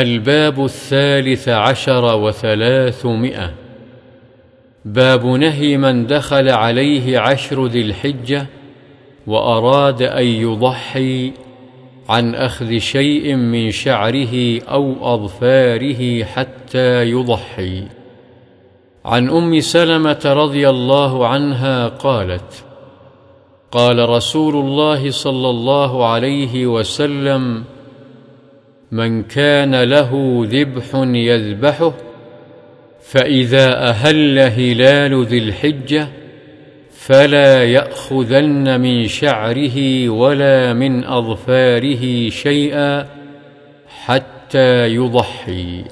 الباب الثالث عشر وثلاثمائة. باب نهي من دخل عليه عشر ذي الحجة وأراد أن يضحي عن أخذ شيء من شعره أو أظفاره حتى يضحي. عن أم سلمة رضي الله عنها قالت قال رسول الله صلى الله عليه وسلم من كان له ذبح يذبحه فإذا أهل هلال ذي الحجة فلا يأخذن من شعره ولا من أظفاره شيئا حتى يضحي.